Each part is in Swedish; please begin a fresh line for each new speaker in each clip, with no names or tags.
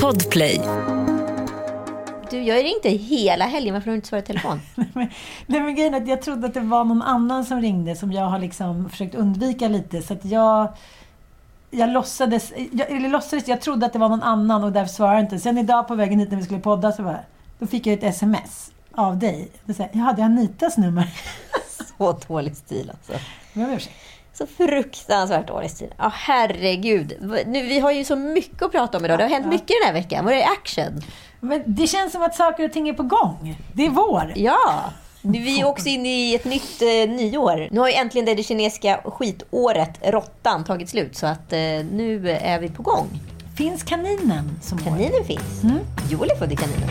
Podplay.
Du, jag ringde hela helgen. Varför har du inte svarat i telefon?
Nej men grejen är att jag trodde att det var någon annan som ringde som jag har liksom försökt undvika lite. Så att jag... Jag låtsades, jag, eller låtsades, jag trodde att det var någon annan och därför svarade jag inte. Sen idag på vägen hit när vi skulle podda så bara, då fick jag ett sms av dig. Säger, jag hade Anitas nummer.
Så dålig stil alltså.
Jag ber om ursäkt.
Så fruktansvärt dålig stil. Ja, herregud. Nu, vi har ju så mycket att prata om idag. Det har hänt mycket den här veckan. Vad är action?
Men det känns som att saker och ting är på gång. Det är vår.
Ja. Vi är också inne i ett nytt eh, nyår. Nu har ju äntligen det, det kinesiska skitåret, råttan, tagit slut. Så att eh, nu är vi på gång.
Finns kaninen som år?
Kaninen finns.
Mm.
Joel är född i kaninen.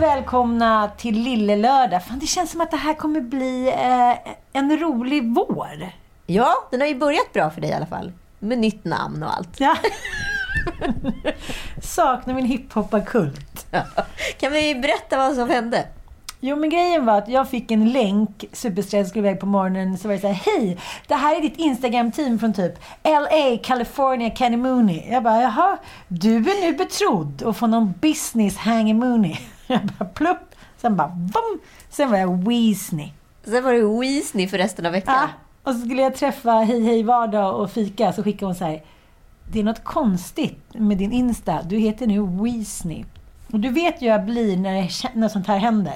Och välkomna till Lille Lördag. Fan, det känns som att det här kommer bli eh, en rolig vår.
Ja, den har ju börjat bra för dig i alla fall. Med nytt namn och allt.
Ja. Saknar min hiphopparkult.
Kan vi berätta vad som hände?
Jo, men grejen var att jag fick en länk, superstressad, skulle iväg på morgonen, så var det så här, hej, det här är ditt Instagram-team från typ LA, California, Kenny Mooney. Jag bara, jaha, du är nu betrodd och får någon business Hangy Mooney. Jag bara, plupp. Sen bara, bom. Sen var jag Weasley.
Sen var det Weasley för resten av veckan.
Ja, och så skulle jag träffa Hej Hej Vardag och fika, så skickade hon så här, det är något konstigt med din Insta, du heter nu Weasley. Och du vet ju hur jag blir när, när sånt här händer.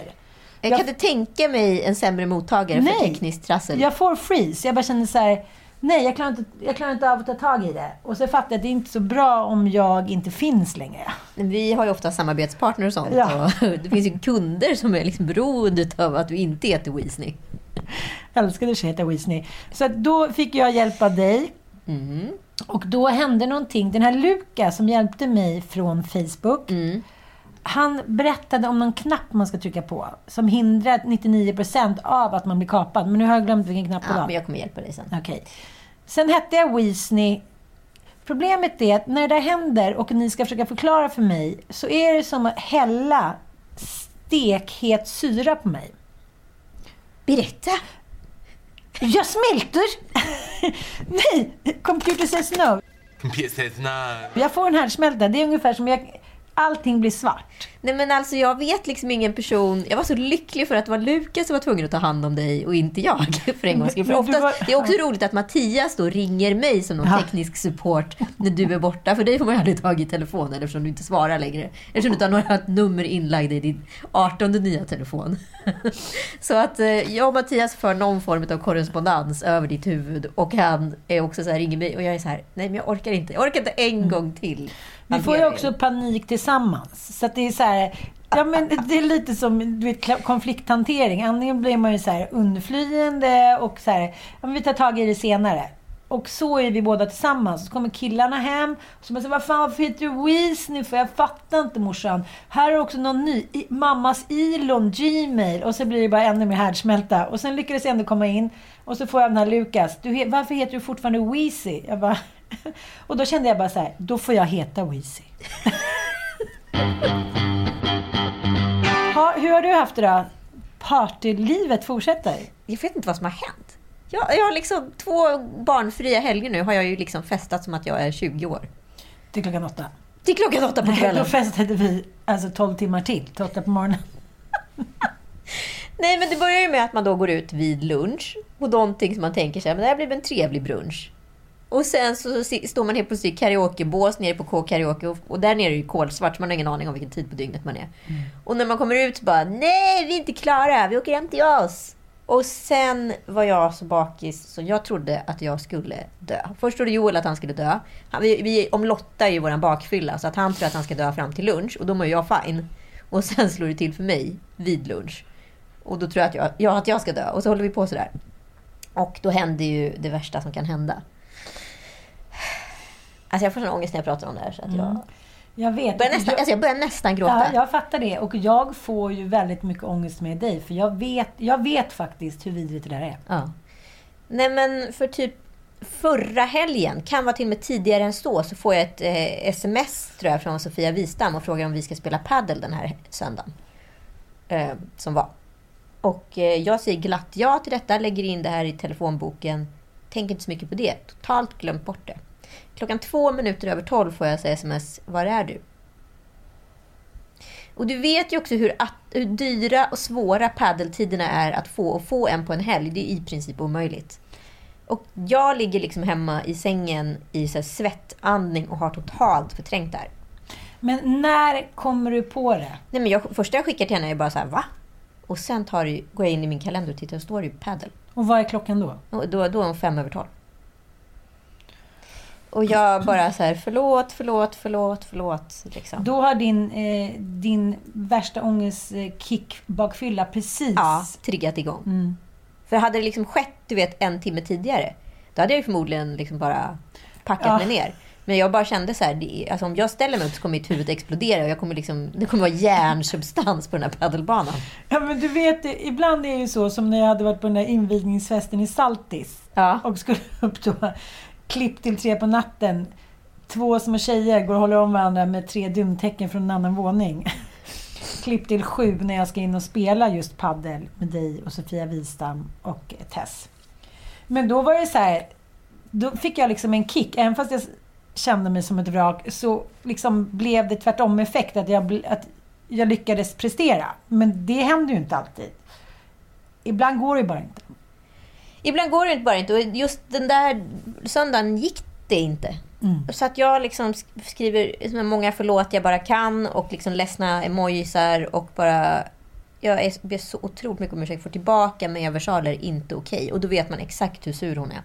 Jag
Jag-
kan inte tänka mig en sämre mottagare för tekniskt trassel.
Jag får freeze. Jag bara känner så här, nej jag klarar, inte, jag klarar inte av att ta tag i det. Och så fattar jag att det är inte så bra om jag inte finns längre.
Vi har ju ofta samarbetspartner och sånt.
Ja.
Och det finns ju kunder som är liksom beroende av att du inte heter Weasley.
Jag älskade att heta Weasley. Så då fick jag hjälp av dig.
Mm.
Och då hände någonting. Den här Luca som hjälpte mig från Facebook.
Mm.
Han berättade om någon knapp man ska trycka på. Som hindrar 99% av att man blir kapad. Men nu har jag glömt vilken knapp det
Ja,
var.
men jag kommer hjälpa dig sen.
Okej. Sen hette jag Weasley. Problemet är att när det händer och ni ska försöka förklara för mig så är det som att hälla stekhet syra på mig.
Berätta!
Jag smälter! Nej, computer. Says no. Jag får en härdsmälta. Det är ungefär som jag... Allting blir svart.
Nej men alltså jag vet liksom ingen person. Jag var så lycklig för att det var Lukas som var tvungen att ta hand om dig och inte jag. För en gångs skull.
Var-
det är också roligt att Mattias då ringer mig som någon
Ja.
teknisk support när du är borta. För dig får man ju aldrig tag i telefonen eftersom du inte svarar längre. Eftersom du inte har några nummer inlagda i din 18 nya telefon. Så att eh, jag och Mattias för någon form av korrespondens över ditt huvud. Och han är också så här, ringer mig och jag är så här, nej men jag orkar inte. Jag orkar inte en gång till.
Vi får ju också
er."
panik tillsammans. Så det är så här... Ja, men det är lite som du vet, konflikthantering. Antingen blir man ju så här undflyende och så här, ja, vi tar tag i det senare. Och så är vi båda tillsammans. Så kommer killarna hem. Och så man säger, vad fan varför heter du Weasley? För jag fattar inte morsan. Här är också någon ny. I, mammas Elon, Gmail. Och så blir det bara ännu mer härdsmälta. Och sen lyckades jag ändå komma in. Och så får jag den här Lukas. Du, varför heter du fortfarande Weezy? Jag bara... Och då kände jag bara så här, då får jag heta Weezy. ha, hur har du haft det då? partylivet fortsätter.
Jag vet inte vad som har hänt. Jag, jag har liksom två barnfria helger nu har jag ju liksom festat som att jag är 20 år.
Till klockan åtta.
Till klockan åtta på
Då
kvällen.
festade vi alltså 12 timmar till, till åtta på morgonen.
Nej, men det börjar ju med att man då går ut vid lunch på någonting som man tänker sig, men det här blir en trevlig brunch. Och sen så si- står man helt plötsligt i karaokebås nere på K-karaoke och, och där nere är det ju kolsvart så man har ingen aning om vilken tid på dygnet man är. Och när man kommer ut så bara, nej vi är inte klara, vi åker hem till oss. Och sen var jag så bakis så jag trodde att jag skulle dö. Först trodde Joel att han skulle dö. Han, vi, vi omlottar ju våran bakfylla så att han tror att han ska dö fram till lunch och då mår jag fine. Och sen slår det till för mig vid lunch. Och då tror jag att jag, ja, att jag ska dö. Och så håller vi på sådär. Och då händer ju det värsta som kan hända. Alltså jag får sån ångest när jag pratar om det här. Så att jag,
Jag vet.
börjar nästan,
jag,
alltså jag börjar nästan gråta.
ja, jag fattar det. Och jag får ju väldigt mycket ångest med dig. För jag vet, jag vet faktiskt hur vidrigt det där är.
Ja. Nej men för typ förra helgen, kan vara till och med tidigare än så, så får jag ett eh, sms tror jag, från Sofia Wistam och frågar om vi ska spela paddel den här söndagen. Eh, som var. Och eh, jag säger glatt ja till detta, lägger in det här i telefonboken. Tänker inte så mycket på det. Totalt glömt bort det. Klockan två minuter över tolv får jag säga sms. Var är du? Och du vet ju också hur, att, hur dyra och svåra paddeltiderna är att få och få en på en helg. Det är i princip omöjligt. Och jag ligger liksom hemma i sängen i så svettandning och har totalt förträngt det här.
Men när kommer du på det?
Nej, men jag, första jag skickar till henne är bara så här, va? Och sen tar går jag in i min kalender och tittar och står det ju paddel.
Och vad är klockan då?
Och då, då är hon fem över tolv. Och jag bara så här, förlåt, förlåt, förlåt, förlåt. Liksom.
Då har din, eh, din värsta ångestkick bakfylla precis...
Ja, triggat igång.
Mm.
För hade det liksom skett, du vet, en timme tidigare, då hade jag förmodligen liksom bara packat
Ja.
mig ner. Men jag bara kände så här, det, alltså om jag ställer mig upp så kommer mitt huvud explodera och jag kommer liksom, det kommer vara järnsubstans på den här padelbanan.
Ja, men du vet, ibland är det ju så som när jag hade varit på den där invigningsfesten i Saltis.
Ja.
Och skulle upp då, klipp till tre på natten. Två små tjejer går och håller om varandra med tre dumtecken från en annan våning. klipp till sju när jag ska in och spela just paddel med dig och Sofia Wistam och Tess. Men då var det så här, då fick jag liksom en kick. Även fast jag kände mig som ett vrak så liksom blev det tvärtom effekt att jag, att jag lyckades prestera. Men det händer ju inte alltid. Ibland går det bara inte.
Ibland går det inte bara inte. Och just den där söndagen gick det inte.
Mm.
Så att jag liksom sk- skriver så många förlåt jag bara kan och liksom ledsna emojisar och bara... Jag är, ber så otroligt mycket om ursäkt. Får tillbaka med versaler inte okej. Och då vet man exakt hur sur hon är.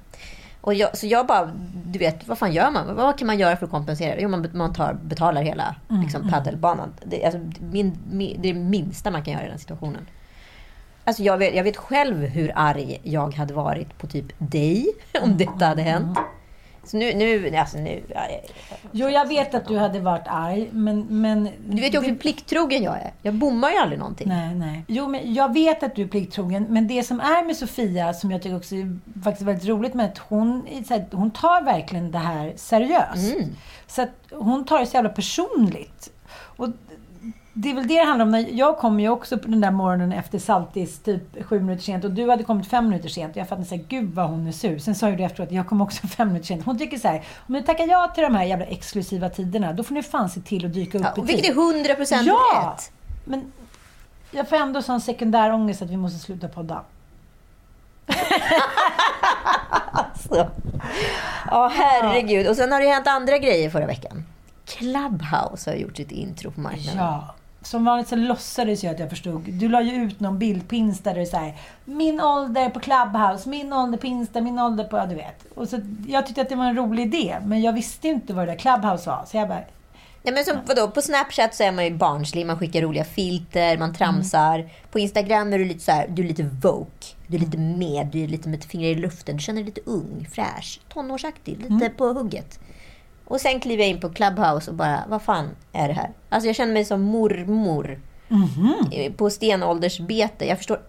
Och jag, så jag bara, du vet, vad fan gör man? Vad kan man göra för att kompensera? Jo, man, man tar, betalar hela liksom, paddelbanan. Det, alltså, min, min, det är det minsta man kan göra i den situationen. Alltså jag, vet, jag vet själv hur arg jag hade varit på typ dig om detta hade hänt. Så nu, nu, alltså nu...
Jo, jag vet att du hade varit arg, men... men
Du vet ju också hur plikttrogen jag är. Jag bommar ju aldrig någonting.
Nej, nej. Jo, men jag vet att du är plikttrogen, men det som är med Sofia, som jag tycker också är faktiskt väldigt roligt med att hon, här, hon tar verkligen det här seriöst.
Mm.
Så att hon tar det så jävla personligt. Och det är väl det det handlar om. Jag kom ju också på den där morgonen efter Saltis typ sju minuter sent och du hade kommit fem minuter sent. Och jag fattade såhär, gud vad hon är sur. Sen sa ju du efteråt att jag kom också fem minuter sent. Hon tycker så här, om ni tackar ja till de här jävla exklusiva tiderna, då får ni fan se till att dyka upp
Ja,
i
och vilket
tid.
är 100 procent
Ja!
rätt.
Men jag får ändå sån sekundär ångest att vi måste sluta podda.
Så. Ja, herregud. Och sen har det hänt andra grejer förra veckan. Clubhouse har gjort sitt intro på marknaden.
Ja. Som vanligt så låtsades jag att jag förstod. Du la ju ut någon bild på Insta där det är så här, Min ålder på Clubhouse, min ålder på Insta, min ålder på... Ja, du vet. Och så, jag tyckte att det var en rolig idé, men jag visste inte vad det där Clubhouse var. Så jag bara...
Nej, men som, vadå, på Snapchat så är man ju barnslig, man skickar roliga filter, man tramsar. På Instagram är du lite så här, du är lite woke, du är lite med, du är lite med ett finger i luften. Du känner dig lite ung, fräsch, tonårsaktig, lite på hugget. Och sen kliver jag in på Clubhouse och bara, vad fan är det här? Alltså jag känner mig som mormor eh, på stenåldersbete. Jag förstår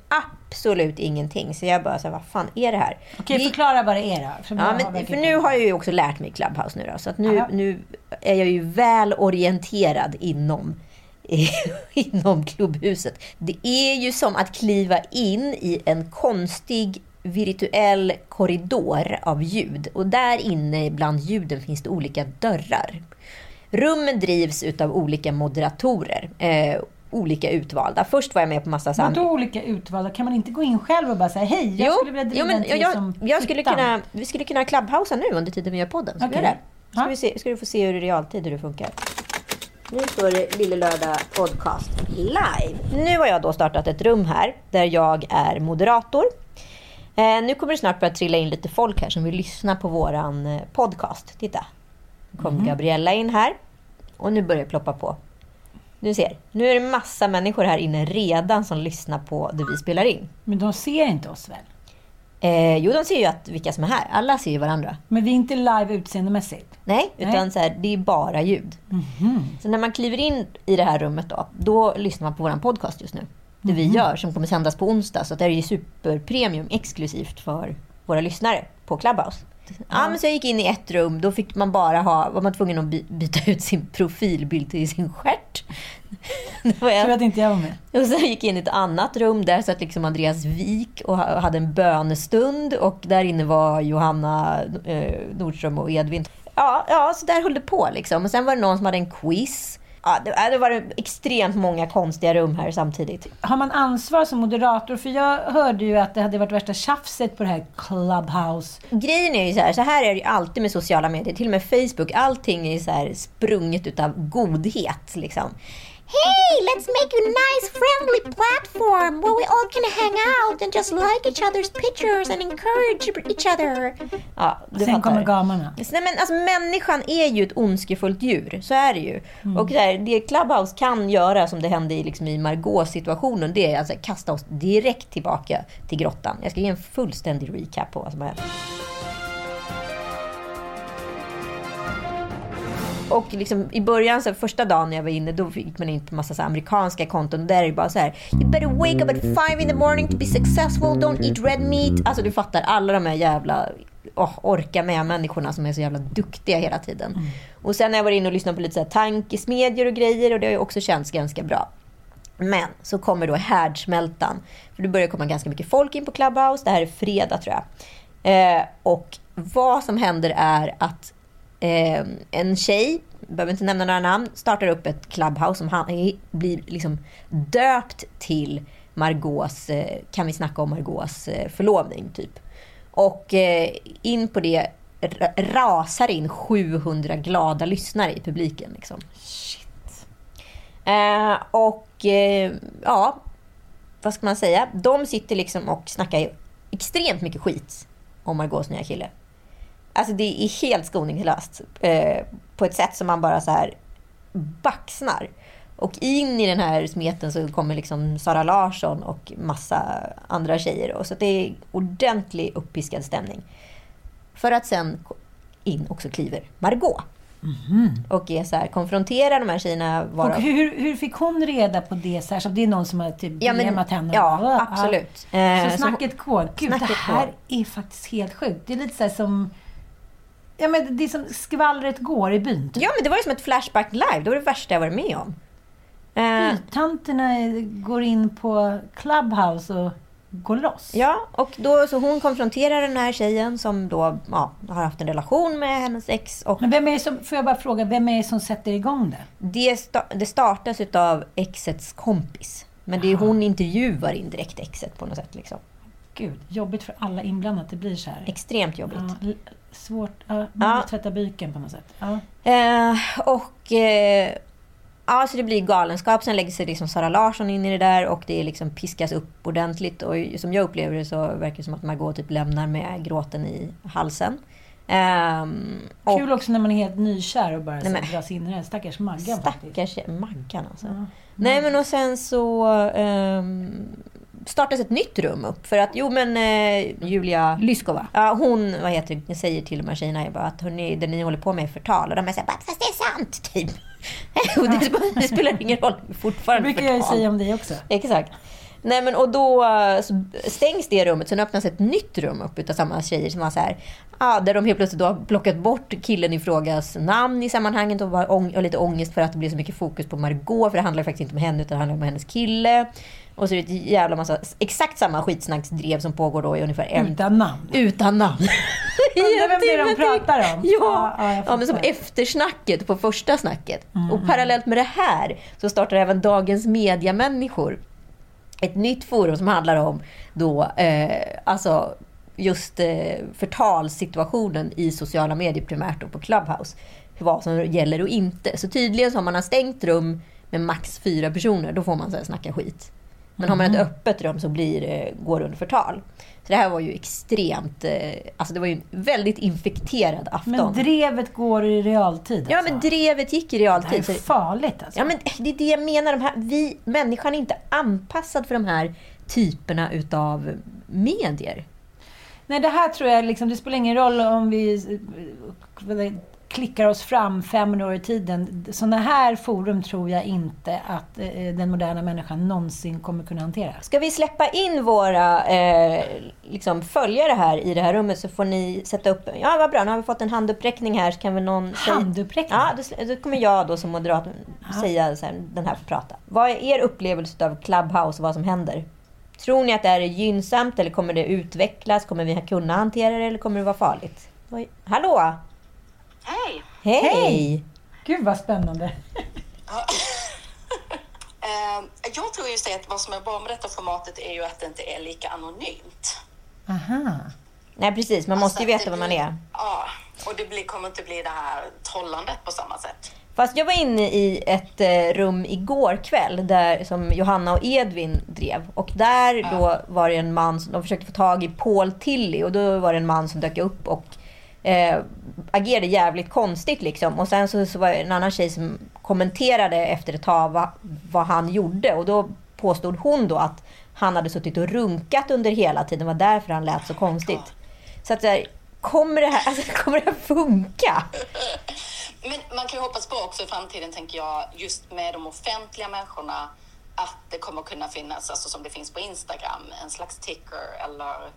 absolut ingenting. Så jag bara, så här, vad fan är det här?
Okej,
Vi-
förklara vad det är då. För
Ja, men, för nu har jag ju också lärt mig Clubhouse nu då, så att nu,
Aha.
nu är jag ju väl orienterad inom inom klubbhuset. Det är ju som att kliva in i en konstig virtuell korridor av ljud. Och där inne bland ljuden finns det olika dörrar. Rummen drivs utav olika moderatorer. Eh, olika utvalda. Först var jag med på massa... här-
Vadå olika utvalda? Kan man inte gå in själv och bara säga hej, jag
Jo,
skulle vilja driva
jo, men
en
jag,
som
jag skulle
flyttar."
kunna, Vi skulle kunna clubhousa nu under tiden vi gör podden. Ska det? Ska, vi se, ska du få se hur i realtid hur det funkar. Nu står det Lille Lördag Podcast live. Nu har jag då startat ett rum här där jag är moderator. Eh, nu kommer det snart börja trilla in lite folk här som vill lyssna på våran eh, podcast. Titta. Nu kom Gabriella in här. Och nu börjar det ploppa på. Du ser, nu är det massa människor här inne redan som lyssnar på det vi spelar in.
Men de ser inte oss väl?
Eh, jo, de ser ju att, vilka som är här. Alla ser ju varandra.
Men vi är inte live utseendemässigt.
Nej, utan
Nej.
Så här, det är bara ljud.
Mhm.
Så när man kliver in i det här rummet då, då lyssnar man på vår podcast just nu. Det
Mhm.
vi gör, som kommer sändas på onsdag. Så det är ju superpremium exklusivt för våra lyssnare på Clubhouse. Ja, men så jag gick in i ett rum, då fick man bara ha, var man tvungen att by- byta ut sin profilbild till sin stjärt.
Tur att inte jag var med.
Och sen gick jag in i ett annat rum, där satt liksom Andreas Wik och ha- hade en bönestund. Och där inne var Johanna eh, Nordström och Edvin. Ja, ja, så där höll det på liksom. Och sen var det någon som hade en quiz. Ja, det, ja, det var extremt många konstiga rum här samtidigt.
Har man ansvar som moderator? För jag hörde ju att det hade varit värsta tjafset på det här Clubhouse.
Grejen är ju så här, så här är det ju alltid med sociala medier, till och med Facebook. Allting är ju så här sprunget utav godhet liksom.
Hey, let's make a nice friendly platform where we all can hang out and just like each other's pictures and encourage each other.
Ja, du
Sen kommer gamarna.
Nej, men alltså, människan är ju ett ondskefullt djur, så är det ju. Och så här, det Clubhouse kan göra, som det hände i, liksom, i Margaux situationen, det är alltså kasta oss direkt tillbaka till grottan. Jag ska ge en fullständig recap på vad som har hänt. Och liksom, i början, så första dagen när jag var inne, då gick man in på massa så amerikanska konton. Där är det bara så här. You better wake up at five in the morning to be successful. Don't eat red meat. Alltså du fattar, alla de här jävla oh, orka med människorna som är så jävla duktiga hela tiden. Och sen har jag varit inne och lyssnat på lite så här, tankesmedjor och grejer och det har ju också känts ganska bra. Men så kommer då härdsmältan. För det börjar komma ganska mycket folk in på Clubhouse. Det här är fredag tror jag. Eh, och vad som händer är att eh, en tjej, behöver inte nämna några namn, startar upp ett Clubhouse som han, blir liksom döpt till Margaux, eh, kan vi snacka om Margaux eh, förlovning typ. Och eh, in på det ra- rasar in 700 glada lyssnare i publiken. Liksom. Eh, och eh, ja, vad ska man säga? De sitter liksom och snackar extremt mycket skit om Margaux nya kille. Alltså det är helt skoningslöst. Eh, på ett sätt som man bara så här baxnar. Och in i den här smeten så kommer liksom Sara Larsson och massa andra tjejer. Och så det är ordentlig uppiskad stämning. För att sen in också kliver Margot. Och är så här, konfronterar de här tjejerna. Varav...
Och hur, hur fick hon reda på det? Så här, så det är någon som har typ
Ja, men-
henne?
ja, absolut.
Ja.
Eh,
Så snacket går. Gud,
snacket
det här
går.
är faktiskt helt sjukt. Det är lite så här som... Ja, men det är som skvallret går i byn. Typ.
Ja, men det var ju som ett Flashback live. Det var det värsta jag varit med om. Eh,
Bytanterna går in på Clubhouse och går loss.
ja, och då, så hon konfronterar den här tjejen som då ja, har haft en relation med hennes ex. Och
Men vem är det som, får jag bara fråga, vem är det som sätter igång det?
det, sta, det startas utav exets kompis. Men det är hon intervjuar indirekt exet på något sätt. Liksom.
Gud, jobbigt för alla inblandade att det blir så här.
Extremt jobbigt.
Ja, svårt. Ja, man
Ja.
måste tvätta byken på något sätt. Ja.
Eh, och eh, ja, så det blir galenskap. Sen lägger sig liksom Sara Larsson in i det där och det liksom piskas upp ordentligt. Och som jag upplever det så verkar det som att Margot typ lämnar med gråten i halsen. Ehm, och
Kul också när man är helt nykär och bara
Nej, men-
dras in i den. Stackars Maggan faktiskt.
stackars tjej- Maggan alltså.
Ja.
Nej men och sen så ehm, startas ett nytt rum upp. För att jo men eh, Julia Lyskova, ja, hon vad heter, det, säger till de här tjejerna bara att hörni, det ni håller på med är förtal. Och de är såhär, fast det är sant typ. och det, det spelar ingen roll,
Det
fortfarande
brukar jag ju
förtal.
säga om dig också.
Exakt. Nej, men och då eh, stängs det rummet, sen öppnas ett nytt rum upp utav samma tjejer som var så här, ah, där de helt plötsligt då har plockat bort killen i frågas namn i sammanhanget och var ång- och lite ångest för att det blir så mycket fokus på Margot för det handlar faktiskt inte om henne utan det handlar om hennes kille. Och så är det ett jävla massa, exakt samma skitsnacksdrev som pågår då i ungefär en...
Utan namn.
Utan namn.
Undrar vem det är de pratar om.
Ja,
Ja, ja,
ja, men som eftersnacket på första snacket.
Mm.
Och parallellt med det här så startar även Dagens Media-människor ett nytt forum som handlar om då, eh, alltså just eh, förtalssituationen i sociala medier, primärt då på Clubhouse. Vad som gäller och inte. Så tydligen så om man har stängt rum med max fyra personer, då får man så här snacka skit. Men har man ett öppet rum så blir, det- går det under förtal. Så det här var ju extremt, eh, alltså det var ju en väldigt infekterad afton.
Men drevet går i realtid
ja
alltså.
men drevet gick i
Det
realtid.
här
så-
är farligt alltså.
Ja, men det är det jag menar. De här, vi, människan är inte anpassad för de här typerna utav medier.
Nej, det här tror jag liksom, det spelar ingen roll om vi klickar oss fram 500 år i tiden. Sådana här forum tror jag inte att eh, den moderna människan någonsin kommer kunna hantera.
Ska vi släppa in våra eh, liksom följare här i det här rummet så får ni sätta upp... Ja, vad bra. Nu har vi fått en handuppräckning här. Så kan väl någon säga-
Handuppräckning?
Ja, då, då kommer jag då som moderat säga så här, den här får prata. Vad är er upplevelse av Clubhouse och vad som händer? Tror ni att det här är gynnsamt eller kommer det utvecklas? Kommer vi kunna hantera det eller kommer det vara farligt? Vad- Hallå!
Hej!
Hej!
Hej! Gud vad spännande.
Eh, jag tror just det att vad som är bra med detta formatet är ju att det inte är lika anonymt.
Aha.
Nej precis, man måste ju
Alltså
veta vad man är.
Ja, och det blir, kommer inte bli det här trollandet på samma sätt.
Fast jag var inne i ett eh, rum igår kväll där, som Johanna och Edvin drev. Och där då var det en man som de försökte få tag i Paul Tilly och då var det en man som dök upp och eh, agerade jävligt konstigt liksom. Och sen så, så var det en annan tjej som kommenterade efter ett tag vad, vad han gjorde och då påstod hon då att han hade suttit och runkat under hela tiden. Det var därför han lät så konstigt. Så att så här, kommer det här, alltså, kommer det här funka?
Men man kan ju hoppas på också i framtiden, tänker jag, just med de offentliga människorna, att det kommer kunna finnas, alltså som det finns på Instagram, en slags ticker eller,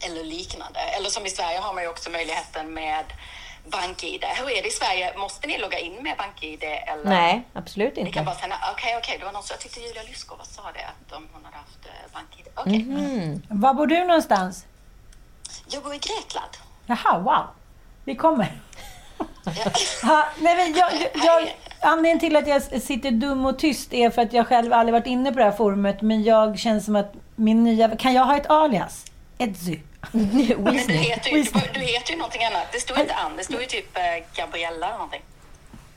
eller liknande. Eller som i Sverige har man ju också möjligheten med BankID. Hur är det i Sverige? Måste ni logga in med BankID? Eller?
Nej, absolut
Ni kan
inte.
bara säga, okej, okej, det var någon som, jag tyckte Julia Lyskova sa det, att om hon hade haft eh, BankID. Okej.
Mhm.
Var bor du någonstans?
Jag bor i Grekland.
Jaha, wow. Vi kommer. Ha, nej, men jag, jag, jag, anledningen till att jag sitter dum och tyst är för att jag själv aldrig varit inne på det här forumet. Men jag känner som att min nya... Kan jag ha ett alias? Edzy.
Men du
Whitney.
heter, ju, du, du heter ju någonting annat. Det står inte Ann, det står ju typ eh, Gabriella eller någonting.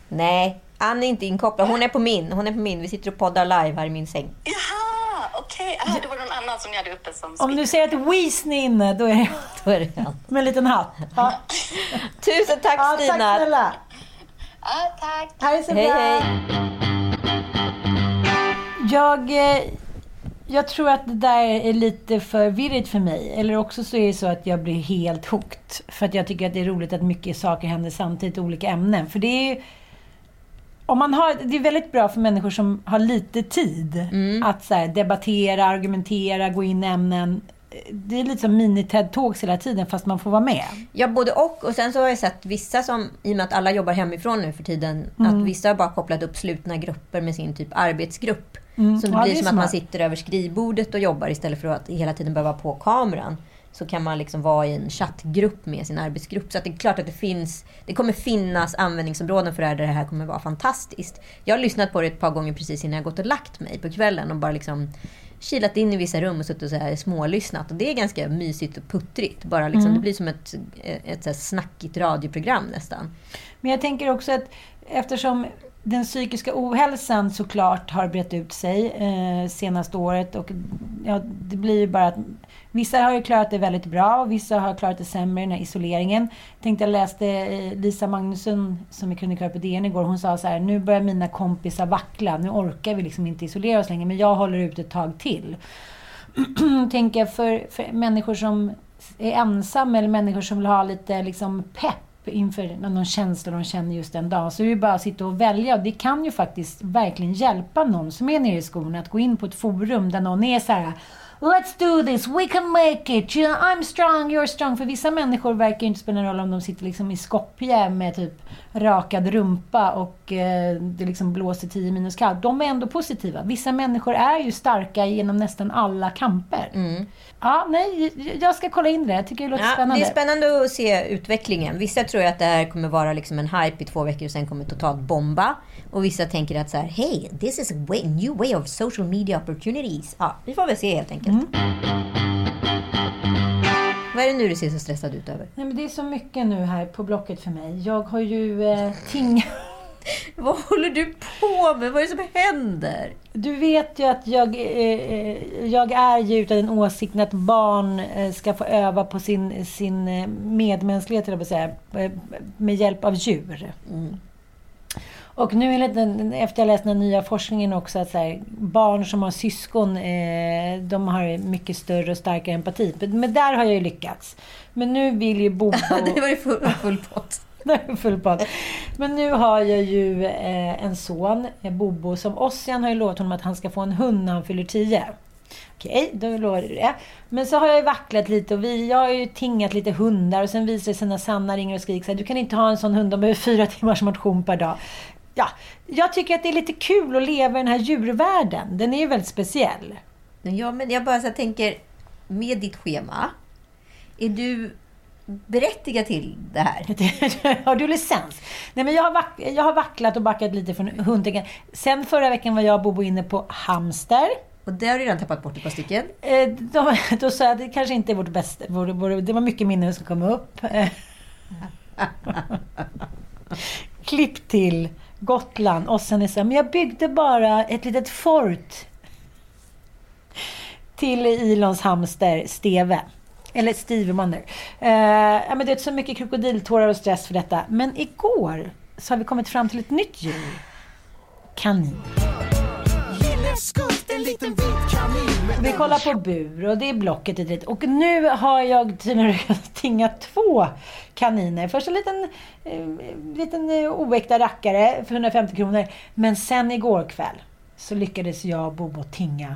Nej, Ann är inte inkopplad. Hon är på min. Hon är på min. Vi sitter och poddar live här i min säng.
Jaha, okej. Ah, det var någon annan som ni hade uppe som
Om du ser att Weasley är inne, då är det
Då är det han.
med en liten hatt. Ja,
Tusen tack
ja tack
Stina!
snälla.
Ah, tack.
Här är så
Hej
bra.
hej!
Jag, eh, jag tror att det där är lite för virrigt för mig. Eller också så är det så att jag blir helt hooked. För att jag tycker att det är roligt att mycket saker händer samtidigt i olika ämnen. För det är ju... Om man har, det är väldigt bra för människor som har lite tid att så här, debattera, argumentera, gå in i ämnen. Det är lite som mini-TED-talks hela tiden fast man får vara med.
Ja, både och. Och sen så har jag sett vissa som, i och med att alla jobbar hemifrån nu för tiden,
Mm.
att vissa har bara kopplat upp slutna grupper med sin typ arbetsgrupp. Så det
Mm. Ja,
blir
det
som att man
smart.
sitter över skrivbordet och jobbar istället för att hela tiden behöva på kameran. Så kan man liksom vara i en chattgrupp med sin arbetsgrupp. Så det är klart att det finns, det kommer finnas användningsområden för det här där det här kommer vara fantastiskt. Jag har lyssnat på det ett par gånger precis innan jag gått och lagt mig på kvällen och bara liksom kilat in i vissa rum och suttit och så här smålyssnat. Och det är ganska mysigt och puttrigt. Bara liksom, Det blir som ett, ett så snackigt radioprogram nästan.
Men jag tänker också att eftersom den psykiska ohälsan såklart har brett ut sig eh, senaste året och ja, det blir ju bara att vissa har ju klarat det väldigt bra och vissa har klarat det sämre i den här isoleringen. Jag tänkte jag läste eh, Lisa Magnusson som är krönikör på DN igår. Hon sa så här, nu börjar mina kompisar vackla. Nu orkar vi liksom inte isolera oss längre men jag håller ut ett tag till. tänker jag för, för människor som är ensamma eller människor som vill ha lite liksom pepp inför någon känsla de känner just den dagen. Så är det bara att sitta och välja. Och det kan ju faktiskt verkligen hjälpa någon som är nere i skorna att gå in på ett forum där någon är så här Let's do this, we can make it, Yeah, I'm strong, you're strong. För vissa människor verkar inte spela någon roll om de sitter liksom i Skopje med typ rakad rumpa och eh, det liksom blåser 10 minus kallt. De är ändå positiva. Vissa människor är ju starka genom nästan alla kamper. Mm. Ja, nej, jag ska kolla in det. Jag tycker det låter
Ja,
spännande.
det är spännande att se utvecklingen. Vissa tror ju att det här kommer vara liksom en hype i två veckor och sen kommer totalt bomba. Och vissa tänker att så här, hey, this is a way, new way of social media opportunities. Ja, vi får väl se helt enkelt. Vad är det nu du ser så stressad ut över?
Nej, men det är så mycket nu här på Blocket för mig. Jag har ju eh, ting...
Vad håller du på med? Vad är det som händer?
Du vet ju att jag, eh, eh, jag är ju utav den åsikten att barn eh, ska få öva på sin, sin eh, medmänsklighet, eller säga, med hjälp av djur. Och nu enligt den, efter jag läst den nya forskningen också att så här, barn som har syskon, eh, de har mycket större och starkare empati. Men, men där har jag ju lyckats. Men nu vill ju Bobo...
det var ju full, full pott.
Det full pott. Men nu har jag ju eh, en son, eh, Bobo, som Ossian har ju lovat honom att han ska få en hund när han fyller 10. Okej, då lovar du det. Men så har jag ju vacklat lite och vi, jag har ju tingat lite hundar och sen visar det sig när Sanna ringer och skriker så här, du kan inte ha en sån hund, de behöver fyra timmars motion per dag. Ja, jag tycker att det är lite kul att leva i den här djurvärlden. Den är ju väldigt speciell.
Ja, men jag bara så tänker, med ditt schema, är du berättigad till det här?
har du licens? Nej, men jag har, vack, jag har vacklat och backat lite från hundtänken. Sen förra veckan var jag och Bobo inne på hamster.
Och det har du redan tappat bort ett par stycken.
Eh, Då, då sa jag att det kanske inte är vårt bästa. Vår, vår, det var mycket minnen som kom upp. Klipp till Gotland. Och sen är så här, men jag byggde bara ett litet fort till Ilons hamster Steve. Eller Stevie Wonder. Eh, ja, men det är så mycket krokodiltårar och stress för detta. Men igår så har vi kommit fram till ett nytt djur. Kanin. Vi kollar på bur och det är Blocket och dit. Och nu har jag tydligen tingat två kaniner. Först en liten, eh, liten eh, oäkta rackare för 150 kronor. Men sen igår kväll så lyckades jag och Bobo tinga